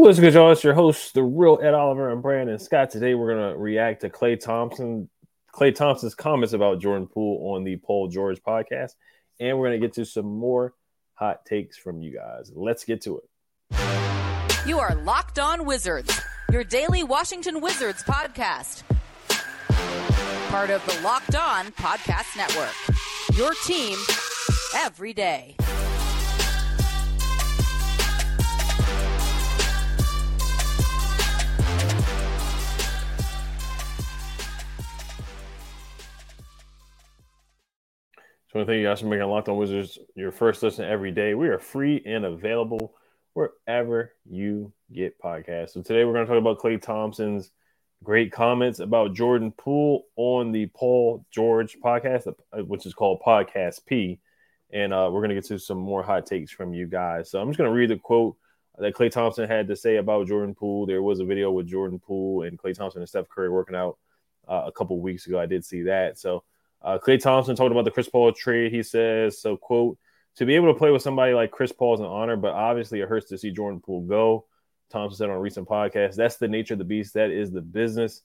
What's good, y'all? It's your host, the real Ed Oliver and Brandon Scott. Today, we're going to react to Klay Thompson Klay Thompson's comments about Jordan Poole on the Paul George podcast. And we're going to get to some more hot takes from you guys. Let's get to it. You are Locked On Wizards, your daily Washington Wizards podcast. Part of the Locked On Podcast Network. Your team every day. So thank you guys for making Locked On Wizards your first listen every day. We are free and available wherever you get podcasts. So today we're going to talk about Klay Thompson's great comments about Jordan Poole on the Paul George podcast, uh, which is called Podcast P. And uh, we're going to get to some more hot takes from you guys. So I'm just going to read the quote that Klay Thompson had to say about Jordan Poole. There was a video with Jordan Poole and Klay Thompson and Steph Curry working out uh, a couple weeks ago. I did see that. So uh, Klay Thompson talked about the Chris Paul trade. He says, so quote, to be able to play with somebody like Chris Paul is an honor, but obviously it hurts to see Jordan Poole go. Thompson said on a recent podcast, that's the nature of the beast. That is the business.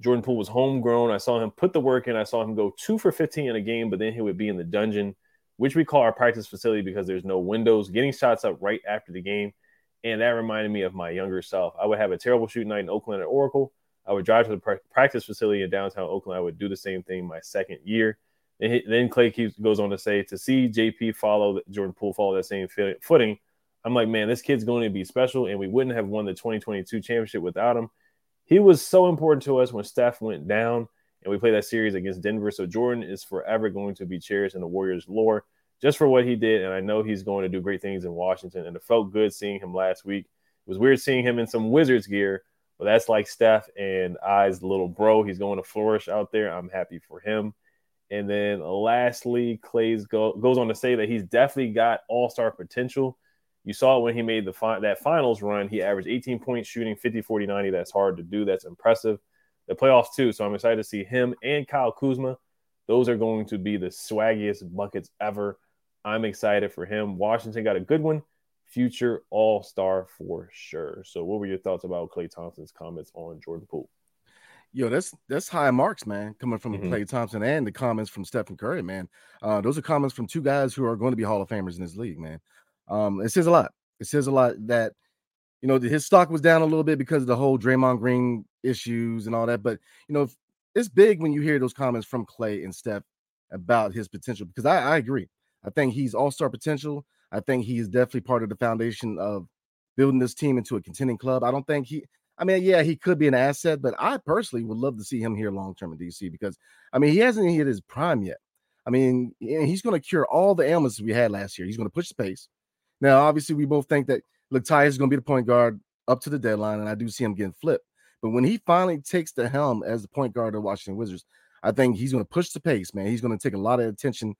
Jordan Poole was homegrown. I saw him put the work in. I saw him go two for 15 in a game, but then he would be in the dungeon, which we call our practice facility because there's no windows, getting shots up right after the game. And that reminded me of my younger self. I would have a terrible shooting night in Oakland at Oracle. I would drive to the practice facility in downtown Oakland. I would do the same thing my second year. And then Klay keeps, goes on to say to see JP follow Jordan Poole follow that same footing. I'm like, man, this kid's going to be special, and we wouldn't have won the 2022 championship without him. He was so important to us when Steph went down, and we played that series against Denver. So Jordan is forever going to be cherished in the Warriors' lore just for what he did, and I know he's going to do great things in Washington. And it felt good seeing him last week. It was weird seeing him in some Wizards gear, but that's like Steph and I's little bro. He's going to flourish out there. I'm happy for him. And then lastly, Klay's go, goes on to say that he's definitely got all star potential. You saw it when he made the fi- that finals run. He averaged 18 points, shooting 50, 40, 90. That's hard to do. That's impressive. The playoffs, too. So I'm excited to see him and Kyle Kuzma. Those are going to be the swaggiest buckets ever. I'm excited for him. Washington got a good one. Future all star for sure. So, what were your thoughts about Klay Thompson's comments on Jordan Poole? Yo, that's that's high marks, man, coming from mm-hmm. Klay Thompson and the comments from Stephen Curry, man. Uh, those are comments from two guys who are going to be Hall of Famers in this league, man. Um, it says a lot. It says a lot that you know his stock was down a little bit because of the whole Draymond Green issues and all that. But you know, it's big when you hear those comments from Klay and Steph about his potential because I, I agree. I think he's all star potential. I think he is definitely part of the foundation of building this team into a contending club. I don't think he I mean, yeah, he could be an asset, but I personally would love to see him here long term in DC because I mean, he hasn't hit his prime yet. I mean, he's going to cure all the ailments we had last year. He's going to push the pace. Now, obviously, we both think that Ty is going to be the point guard up to the deadline, and I do see him getting flipped. But when he finally takes the helm as the point guard of Washington Wizards, I think he's going to push the pace, man. He's going to take a lot of attention,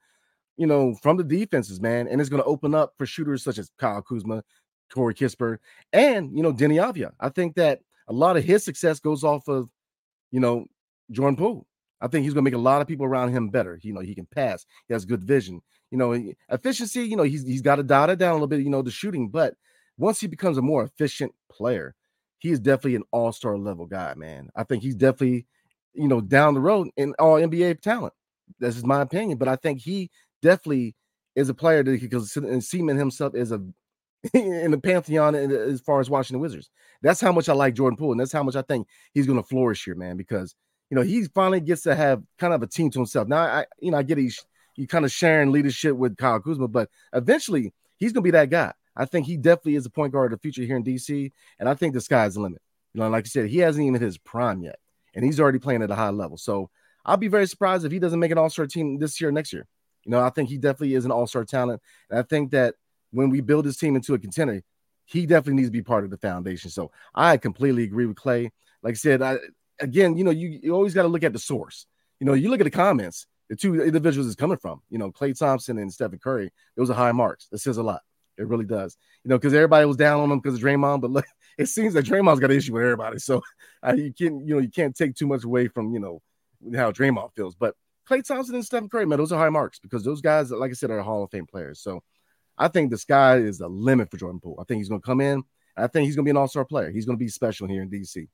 you know, from the defenses, man, and it's going to open up for shooters such as Kyle Kuzma, Corey Kispert, and you know, Deni Avdija. I think that a lot of his success goes off of, you know, Jordan Poole. I think he's going to make a lot of people around him better. You know, he can pass. He has good vision. You know, efficiency. You know, he's he's got to dial it down a little bit. You know, the shooting, but once he becomes a more efficient player, he is definitely an all star level guy. Man, I think he's definitely, you know, down the road in all NBA talent. This is my opinion, but I think he definitely is a player that he can cement himself is a in the pantheon uh, as far as watching the Wizards. That's how much I like Jordan Poole, and that's how much I think he's going to flourish here, man. Because you know he finally gets to have kind of a team to himself. Now, I you know I get he's he kind of sharing leadership with Kyle Kuzma, but eventually he's going to be that guy. I think he definitely is a point guard of the future here in DC, and I think the sky's the limit. You know, like you said, he hasn't even hit his prime yet, and he's already playing at a high level. So I'll be very surprised if he doesn't make an All Star team this year, next year. You know, I think he definitely is an All Star talent, and I think that when we build this team into a contender, he definitely needs to be part of the foundation. So I completely agree with Klay. Like I said, I again, you know, you, you always got to look at the source. You know, you look at the comments, the two individuals is coming from, you know, Klay Thompson and Stephen Curry. Those are high marks. That says a lot. It really does. You know, because everybody was down on him because of Draymond, but look, it seems that Draymond's got an issue with everybody. So uh, you can't, you know, you can't take too much away from, you know, how Draymond feels. But Klay Thompson and Stephen Curry, man, those are high marks because those guys, like I said, are Hall of Fame players. So I think the sky is the limit for Jordan Poole. I think he's going to come in. I think he's going to be an All Star player. He's going to be special here in DC.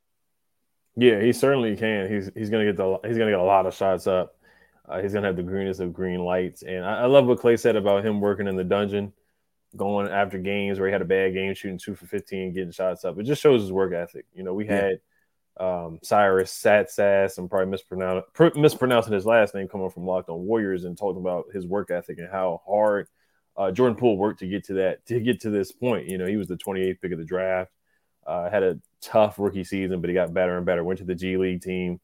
Yeah, he certainly can. He's he's going to get the he's going to get a lot of shots up. Uh, he's going to have the greenest of green lights, and I, I, love what Klay said about him working in the dungeon, going after games where he had a bad game, shooting two for fifteen, getting shots up. It just shows his work ethic. You know, we yeah. had um, Cyrus Saatsaz. I'm probably mispronounce, mispronouncing his last name coming from Locked On Warriors and talking about his work ethic and how hard uh, Jordan Poole worked to get to that to get to this point. You know, he was the 28th pick of the draft. Uh, had a tough rookie season, but he got better and better. Went to the G League team,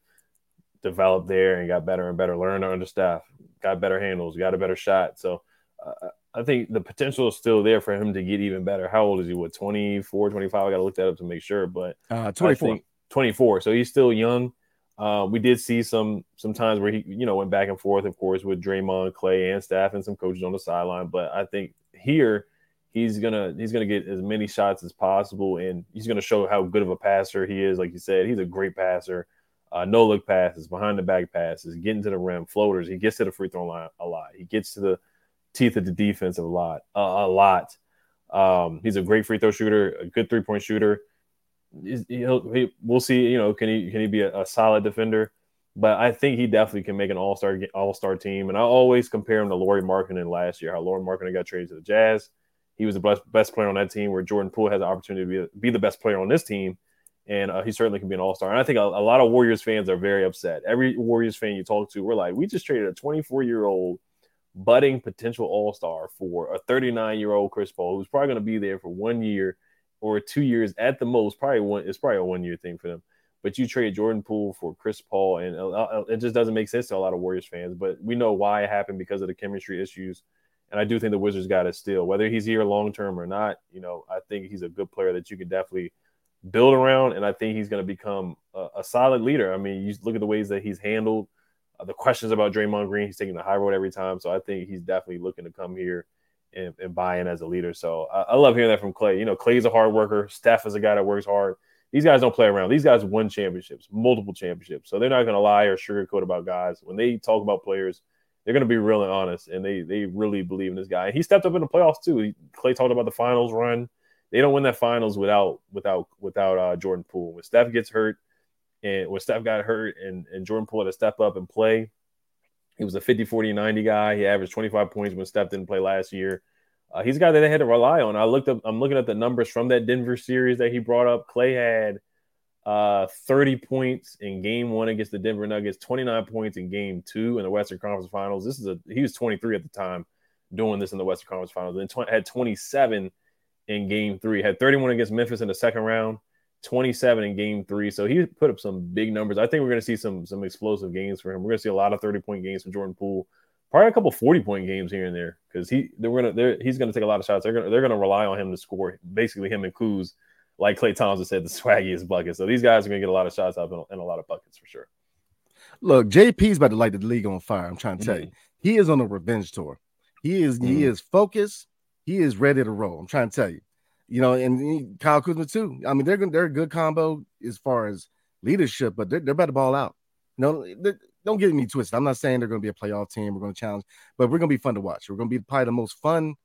developed there, and got better and better. Learned under Steph, got better handles, got a better shot. So uh, I think the potential is still there for him to get even better. How old is he? What 24, 25? I got to look that up to make sure. But uh, 24. 24. So he's still young. Uh, we did see some some times where he, you know, went back and forth, of course, with Draymond, Klay, and Steph, and some coaches on the sideline. But I think here he's gonna he's gonna get as many shots as possible, and he's gonna show how good of a passer he is. Like you said, he's a great passer. Uh, no look passes, behind the back passes, getting to the rim, floaters. He gets to the free throw line a lot. He gets to the teeth of the defense a lot, uh, a lot. Um, he's a great free throw shooter, a good three point shooter he'll, he, we'll see. You know, can he can he be a, a, solid defender? But I think he definitely can make an all star all star team. And I always compare him to Lauri Markkanen last year. How Lauri Markkanen got traded to the Jazz. He was the best best player on that team. Where Jordan Poole has the opportunity to be, be the best player on this team, and uh, he certainly can be an all star. And I think a, a lot of Warriors fans are very upset. Every Warriors fan you talk to, we're like, we just traded a 24 year old budding potential all star for a 39 year old Chris Paul, who's probably going to be there for one year or two years at the most. Probably one. It's probably a one year thing for them. But you trade Jordan Poole for Chris Paul, and uh, uh, it just doesn't make sense to a lot of Warriors fans. But we know why it happened because of the chemistry issues. And I do think the Wizards got it still. Whether he's here long term or not, you know, I think he's a good player that you can definitely build around. And I think he's going to become a, a, solid leader. I mean, you look at the ways that he's handled uh, the questions about Draymond Green. He's taking the high road every time. So I think he's definitely looking to come here and, and buy in as a leader. So I, I, love hearing that from Klay. You know, Klay's a hard worker. Steph is a guy that works hard. These guys don't play around. These guys won championships, multiple championships. So they're not going to lie or sugarcoat about guys. When they talk about players, they're going to be real and honest, and they they really believe in this guy. And he stepped up in the playoffs too. He, Klay talked about the finals run. They don't win that finals without without without uh, Jordan Poole. When Steph gets hurt, and when Steph got hurt, and and Jordan Poole had to step up and play, he was a 50, 40, 90 guy. He averaged 25 points when Steph didn't play last year. Uh, he's a guy that they had to rely on. I looked up. I'm looking at the numbers from that Denver series that he brought up. Klay had uh, 30 points in Game One against the Denver Nuggets, 29 points in Game Two in the Western Conference Finals. This is a he was 23 at the time doing this in the Western Conference Finals. Then tw- had 27 in Game Three. Had 31 against Memphis in the second round. 27 in game three. So he put up some big numbers. I think we're going to see some some explosive games for him. We're going to see a lot of 30 point games from Jordan Poole probably a couple 40 point games here and there because he they're gonna they're, he's gonna take a lot of shots. They're gonna they're gonna rely on him to score. Basically, him and Kuz, like Klay Thompson said, the swaggiest bucket. So these guys are gonna get a lot of shots up and, a lot of buckets for sure. Look, JP's about to light the league on fire. I'm trying to tell mm-hmm. you, he is on a revenge tour. He is mm-hmm. he is focused. He is ready to roll. I'm trying to tell you, you know, and Kyle Kuzma too. I mean, they're they're a good combo as far as leadership, but they're, they're about to ball out. No, don't get me twisted. I'm not saying they're going to be a playoff team. We're going to challenge, but we're going to be fun to watch. We're going to be probably the most fun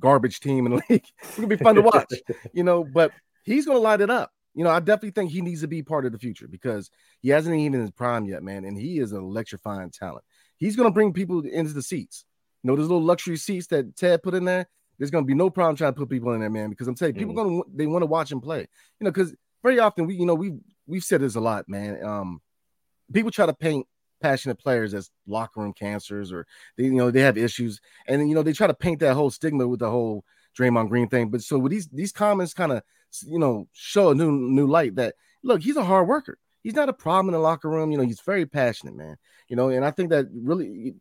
garbage team in the league. We're going to be fun to watch, you know. But he's going to light it up. You know, I definitely think he needs to be part of the future because he hasn't even his prime yet, man. And he is an electrifying talent. He's going to bring people into the seats. You know, those little luxury seats that Ted put in there. There's going to be no problem trying to put people in there, man. Because I'm telling you, people mm. to they want to watch him play. You know, because very often we, you know, we we've said this a lot, man. Um, people try to paint passionate players as locker room cancers or they you know they have issues and you know they try to paint that whole stigma with the whole Draymond Green thing but so with these these comments kind of you know show a new new light that look he's a hard worker he's not a problem in the locker room you know he's very passionate man you know and I think that really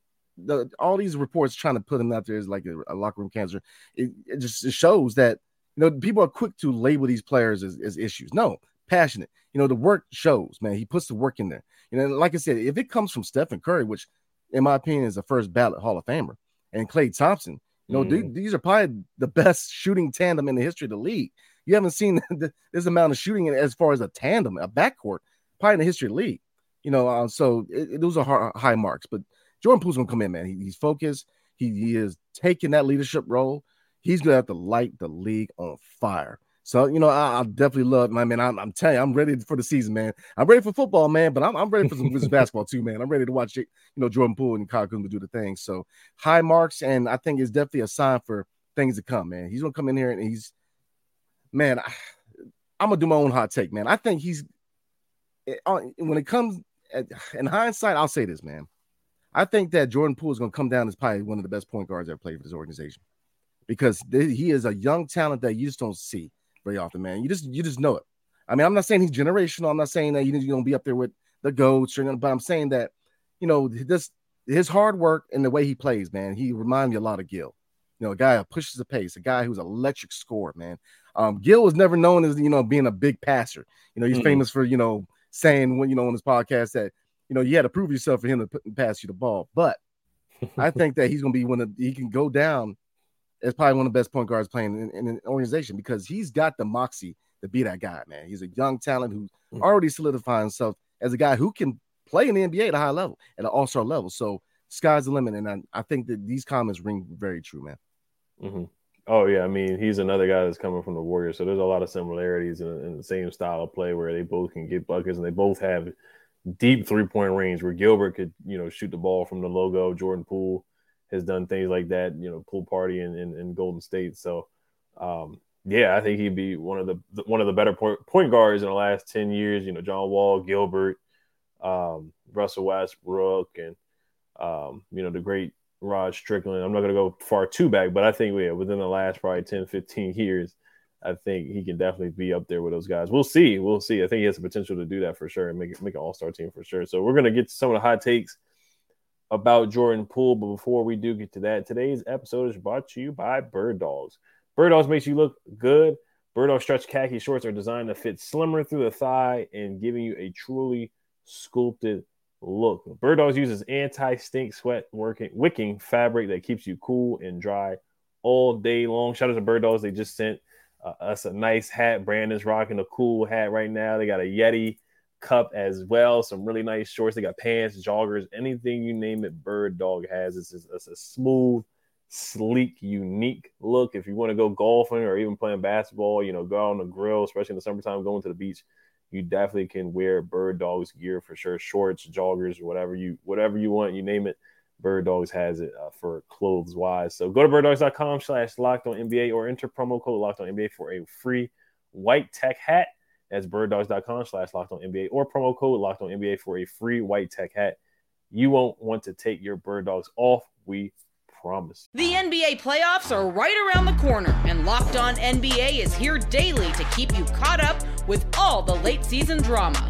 the all these reports trying to put him out there as like a, a locker room cancer it, it just it shows that You know, people are quick to label these players as, as issues. No, passionate. You know, the work shows, man. He puts the work in there. You know, like I said, if it comes from Stephen Curry, which in my opinion is a first ballot Hall of Famer, and Klay Thompson, you know, mm. these are probably the best shooting tandem in the history of the league. You haven't seen this amount of shooting as far as a tandem, a backcourt, probably in the history of the league. You know, uh, so it, it, those are high marks. But Jordan Poole's gonna come in, man. He, he's focused. He, he is taking that leadership role. He's gonna have to light the league on fire. So you know, I, I definitely love my man. I'm, I'm, telling you, I'm ready for the season, man. I'm ready for football, man. But I'm, I'm ready for some basketball too, man. I'm ready to watch it. You know, Jordan Poole and Kyle Kuzma do the thing. So high marks, and I think it's definitely a sign for things to come, man. He's gonna come in here and he's, man. I, I'm gonna do my own hot take, man. I think he's eh, when it comes in hindsight, I'll say this, man. I think that Jordan Poole is going to come down as probably one of the best point guards ever played for this organization because he is a young talent that you just don't see very often, man. You just you just know it. I mean, I'm not saying he's generational. I'm not saying that you're going to be up there with the goats, or, nothing, but I'm saying that you know this his hard work and the way he plays, man. He reminds me a lot of Gil. You know, a guy who pushes the pace, a guy who's electric score, man. Um, Gil was never known as you know being a big passer. You know, he's mm-hmm. famous for you know saying when you know on his podcast that you know you had to prove yourself for him to put, pass you the ball. But I think that he's going to be one of he can go down as probably one of the best point guards playing in, in, an organization because he's got the moxie to be that guy, man. He's a young talent who's mm. already solidified himself as a guy who can play in the NBA at a high level, at an all-star level. So sky's the limit. And I, I think that these comments ring very true, man. Mm-hmm. Oh yeah, I mean he's another guy that's coming from the Warriors, so there's a lot of similarities in, in, the same style of play where they both can get buckets and they both have deep three point range. Where Gilbert could you know shoot the ball from the logo, Jordan Poole has done things like that, you know, Poole Party in, in, in Golden State. So, um, yeah, I think he'd be one of the one of the better point, point guards in the last ten years. You know, John Wall, Gilbert, um, Russell Westbrook, and um, you know the great Rod Strickland. I'm not going to go far too back, but I think yeah, within the last probably 10, 15 years, I think he can definitely be up there with those guys. We'll see. We'll see. I think he has the potential to do that for sure and make make an All Star team for sure. So we're to get to some of the hot takes about Jordan Poole. But before we do get to that, today's episode is brought to you by Bird Dogs. Bird Dogs makes you look good. Bird Dog stretch khaki shorts are designed to fit slimmer through the thigh and giving you a truly sculpted look. Bird Dogs uses anti-stink sweat working wicking fabric that keeps you cool and dry all day long. Shout out to Bird Dogs. They just sent uh, us a nice hat. Brandon's rocking a cool hat right now. They got a Yeti cup as well. Some really nice shorts. They got pants, joggers, anything you name it. Bird Dog has. It's, it's a smooth, sleek, unique look. If you want to go golfing or even playing basketball, you know, go out on the grill, especially in the summertime, going to the beach, you definitely can wear Bird Dog's gear for sure. Shorts, joggers, whatever you whatever you want, you name it. Bird Dogs has it uh, for clothes wise. So go to birddogs.com slash locked on NBA or enter promo code locked on NBA for a free white tech hat that's birddogs.com slash locked on NBA or promo code locked on NBA for a free white tech hat. You won't want to take your bird dogs off. We promise. The NBA playoffs are right around the corner, and Locked On NBA is here daily to keep you caught up with all the late season drama.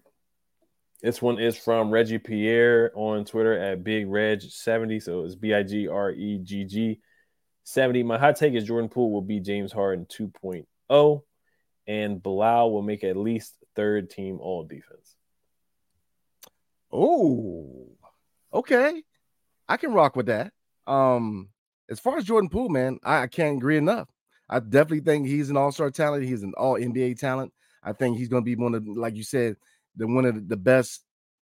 This one is from Reggie Pierre on Twitter at Big Reg 70. So it's B I G R E G G 70. My hot take is Jordan Poole will be James Harden 2.0, and Bilal will make at least third team all defense. Oh, okay. I can rock with that. Um, as far as Jordan Poole, man, I, I can't agree enough. I definitely think he's an all-star talent. He's an all NBA talent. I think he's going to be one of, like you said, the one of the best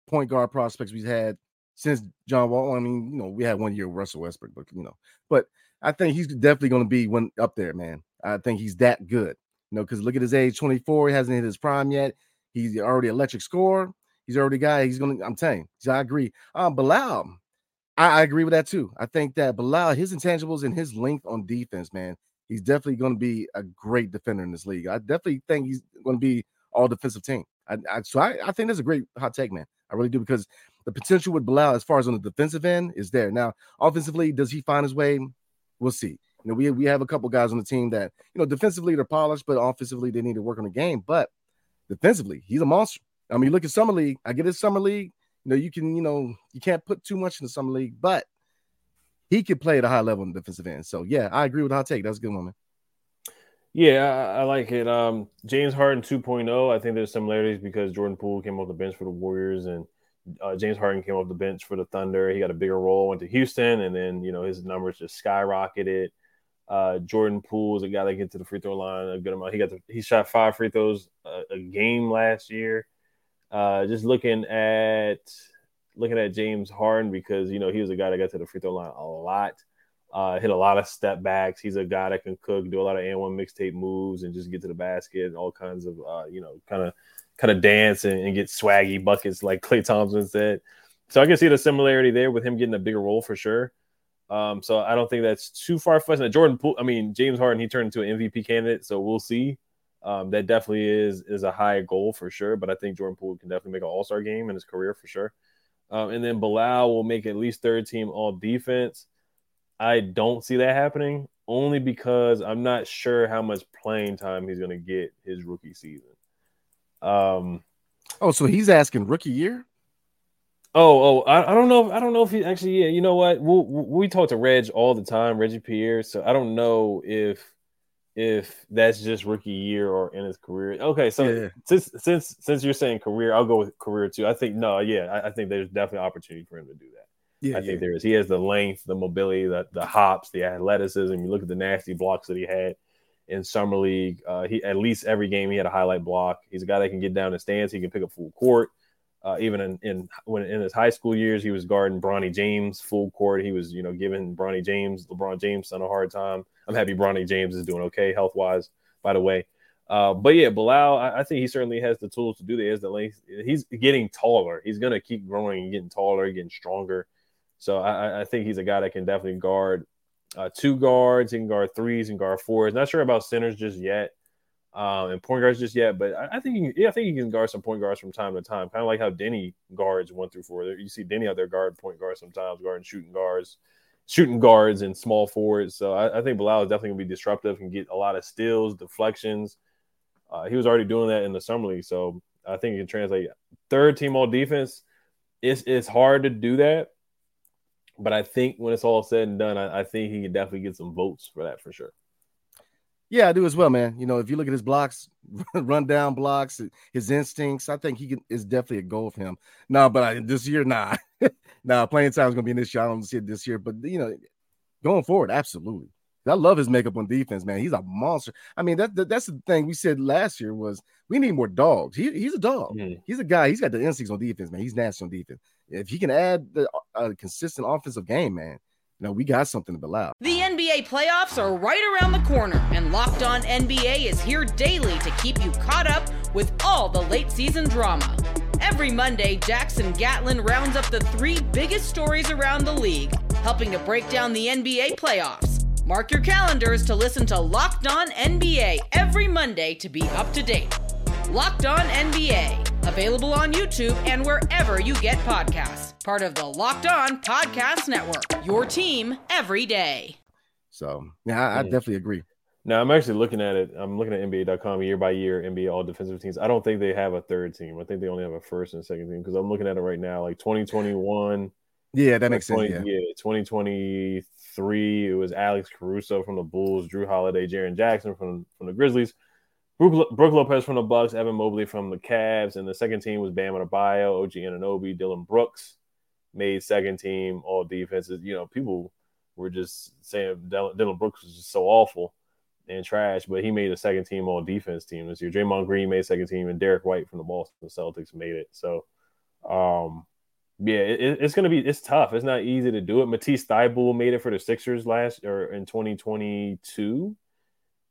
point guard prospects we've had since John Wall. I mean, you know, we had one year with Russell Westbrook, but you know, but I think he's definitely going to be one up there, man. I think he's that good. You know, because look at his age, 24, he hasn't hit his prime yet. He's already electric scorer. He's already a guy. He's gonna. I'm telling. You, I agree. Um, Bilal, I, I, agree with that too. I think that Bilal, his intangibles and his length on defense, man, he's definitely going to be a great defender in this league. I definitely think he's going to be all defensive team. I, I so I, I think that's a great hot take, man. I really do because the potential with Bilal, as far as on the defensive end, is there. Now, offensively, does he find his way? We'll see. You know, we we have a couple guys on the team that you know defensively they're polished, but offensively they need to work on the game. But defensively, he's a monster. I mean, look at summer league. I get his summer league. You know, you can you know you can't put too much in the summer league, but he could play at a high level in the defensive end. So yeah, I agree with hot take. That's a good one, man. Yeah, I, like it. Um, James Harden 2.0. I think there's similarities because Jordan Poole came off the bench for the Warriors and uh, James Harden came off the bench for the Thunder. He got a bigger role, went to Houston, and then you know his numbers just skyrocketed. Uh, Jordan Poole is a guy that gets to the free throw line a good amount. He got the, he shot five free throws a, a game last year. Uh, just looking at looking at James Harden because you know he was a guy that got to the free throw line a lot. Uh, hit a lot of step backs. He's a guy that can cook, do a lot of and one mixtape moves, and just get to the basket and all kinds of uh, you know kind of kind of dance and, and, get swaggy buckets like Klay Thompson said. So I can see the similarity there with him getting a bigger role for sure. Um, so I don't think that's too far fetched. Jordan Poole, I mean James Harden, he turned into an MVP candidate, so we'll see. Um, that definitely is is a high goal for sure. But I think Jordan Poole can definitely make an All Star game in his career for sure. Um, and then Bilal will make at least third team All Defense. I don't see that happening only because I'm not sure how much playing time he's going to get his rookie season. Um, oh, so he's asking rookie year. Oh, oh, I, I don't know. If, I don't know if he actually. Yeah, you know what? we we'll, we talk to Reg all the time, Reggie Pierre. So I don't know if if that's just rookie year or in his career. Okay, so yeah. since since since you're saying career, I'll go with career too. I think no, yeah, I, I think there's definitely opportunity for him to do that. Yeah, I yeah. think there is. He has the length, the mobility, the the hops, the athleticism. You look at the nasty blocks that he had in summer league. Uh, he at least every game he had a highlight block. He's a guy that can get down the stands. He can pick up full court. Uh, even in, in when in his high school years, he was guarding Bronny James full court. He was, you know, giving Bronny James, LeBron James, son a hard time. I'm happy Bronny James is doing okay health wise, by the way. Uh, but yeah, Bilal, I, I, think he certainly has the tools to do that. He has the length. He's getting taller. He's gonna keep growing and getting taller, getting stronger. So I, I think he's a guy that can definitely guard uh, two guards. He can guard threes and guard fours. Not sure about centers just yet, um, and point guards just yet. But I, I think he, yeah, I think he can guard some point guards from time to time. Kind of like how Deni guards one through four. You see Deni out there guard point guards sometimes, guarding shooting guards, shooting guards and small forwards. So I, I think Bilal is definitely gonna be disruptive and get a lot of steals, deflections. Uh, he was already doing that in the summer league, so I think he can translate. Third team all defense. It's it's hard to do that but I think when it's all said and done, I, I think he can definitely get some votes for that for sure. Yeah, I do as well, man. You know, if you look at his blocks, run down blocks, his instincts, I think he can, is definitely a goal for him. No, but I, this year, nah, nah, playing time is gonna be in this year. I don't see it this year, but you know, going forward, absolutely. I love his makeup on defense, man. He's a monster. I mean, that, that that's the thing we said last year was we need more dogs. He, he's a dog. Mm. He's a guy. He's got the instincts on defense, man. He's nasty on defense. If he can add the uh, consistent offensive game, man, you know, we got something to allow. The NBA playoffs are right around the corner, and Locked On NBA is here daily to keep you caught up with all the late season drama. Every Monday, Jackson Gatlin rounds up the three biggest stories around the league, helping to break down the NBA playoffs. Mark your calendars to listen to Locked On NBA every Monday to be up to date. Locked On NBA, available on YouTube and wherever you get podcasts. Part of the Locked On Podcast Network. Your team every day. So, yeah, I, I definitely agree. Now I'm actually looking at it. I'm looking at NBA.com year by year, NBA all defensive teams. I don't think they have a third team. I think they only have a first and second team because I'm looking at it right now. Like 2021. Yeah, that makes 20, sense. Yeah. yeah, 2020 three, it was Alex Caruso from the Bulls, Jrue Holiday, Jaren Jackson from, from the Grizzlies, Brook, Brook Lopez from the Bucks, Evan Mobley from the Cavs, and the second team was Bam Adebayo, OG Anunoby, Dillon Brooks made second team all defenses. You know, people were just saying Dillon Brooks was just so awful and trash, but he made a second team all defense team this year. Draymond Green made second team, and Derrick White from the Boston Celtics made it. So, um, yeah, it, it's gonna be it's tough. It's not easy to do it. Matisse Thybulle made it for the Sixers last or in 2022,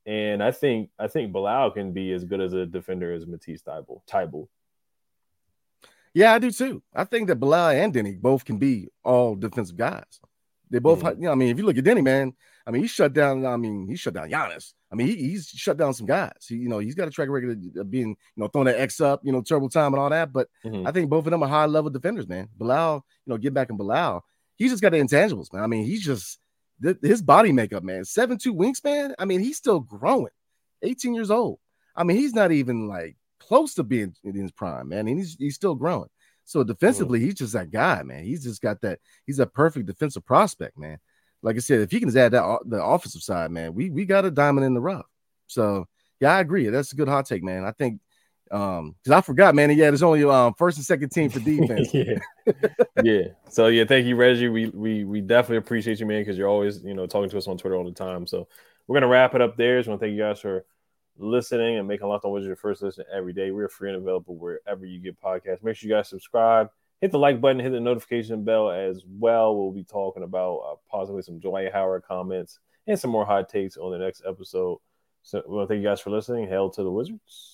and I think I think Bilal can be as good as a defender as Matisse. Thybulle. Yeah, I do too. I think that Bilal and Deni both can be all defensive guys. They both, mm-hmm. you know, I mean, if you look at Deni, man, I mean, he shut down. I mean, he shut down Giannis. I mean, he, he's shut down some guys. He, you know, he's got a track record of being, you know, throwing that X up, you know, turbo time and all that. But mm-hmm. I think both of them are high level defenders, man. Bilal, you know, get back in Bilal. He's just got the intangibles, man. I mean, he's just his body makeup, man. Seven two wingspan. I mean, he's still growing. 18 years old. I mean, he's not even like close to being in his prime, man. And he's he's still growing. So defensively, mm-hmm. he's just that guy, man. He's just got that. He's a perfect defensive prospect, man. Like I said, if he can add that the offensive side, man, we we got a diamond in the rough. So yeah, I agree. That's a good hot take, man. I think um because I forgot, man. Yeah, there's only um first and second team for defense. yeah, yeah. So yeah, thank you, Reggie. We we we definitely appreciate you, man, because you're always you know talking to us on Twitter all the time. So we're gonna wrap it up there. Just want to thank you guys for listening and making Locked On Wizards your first listen every day. We're free and available wherever you get podcasts. Make sure you guys subscribe, hit the like button, hit the notification bell as well. We'll be talking about uh, possibly some Dwight Howard comments and some more hot takes on the next episode. So we want to thank you guys for listening. Hail to the Wizards.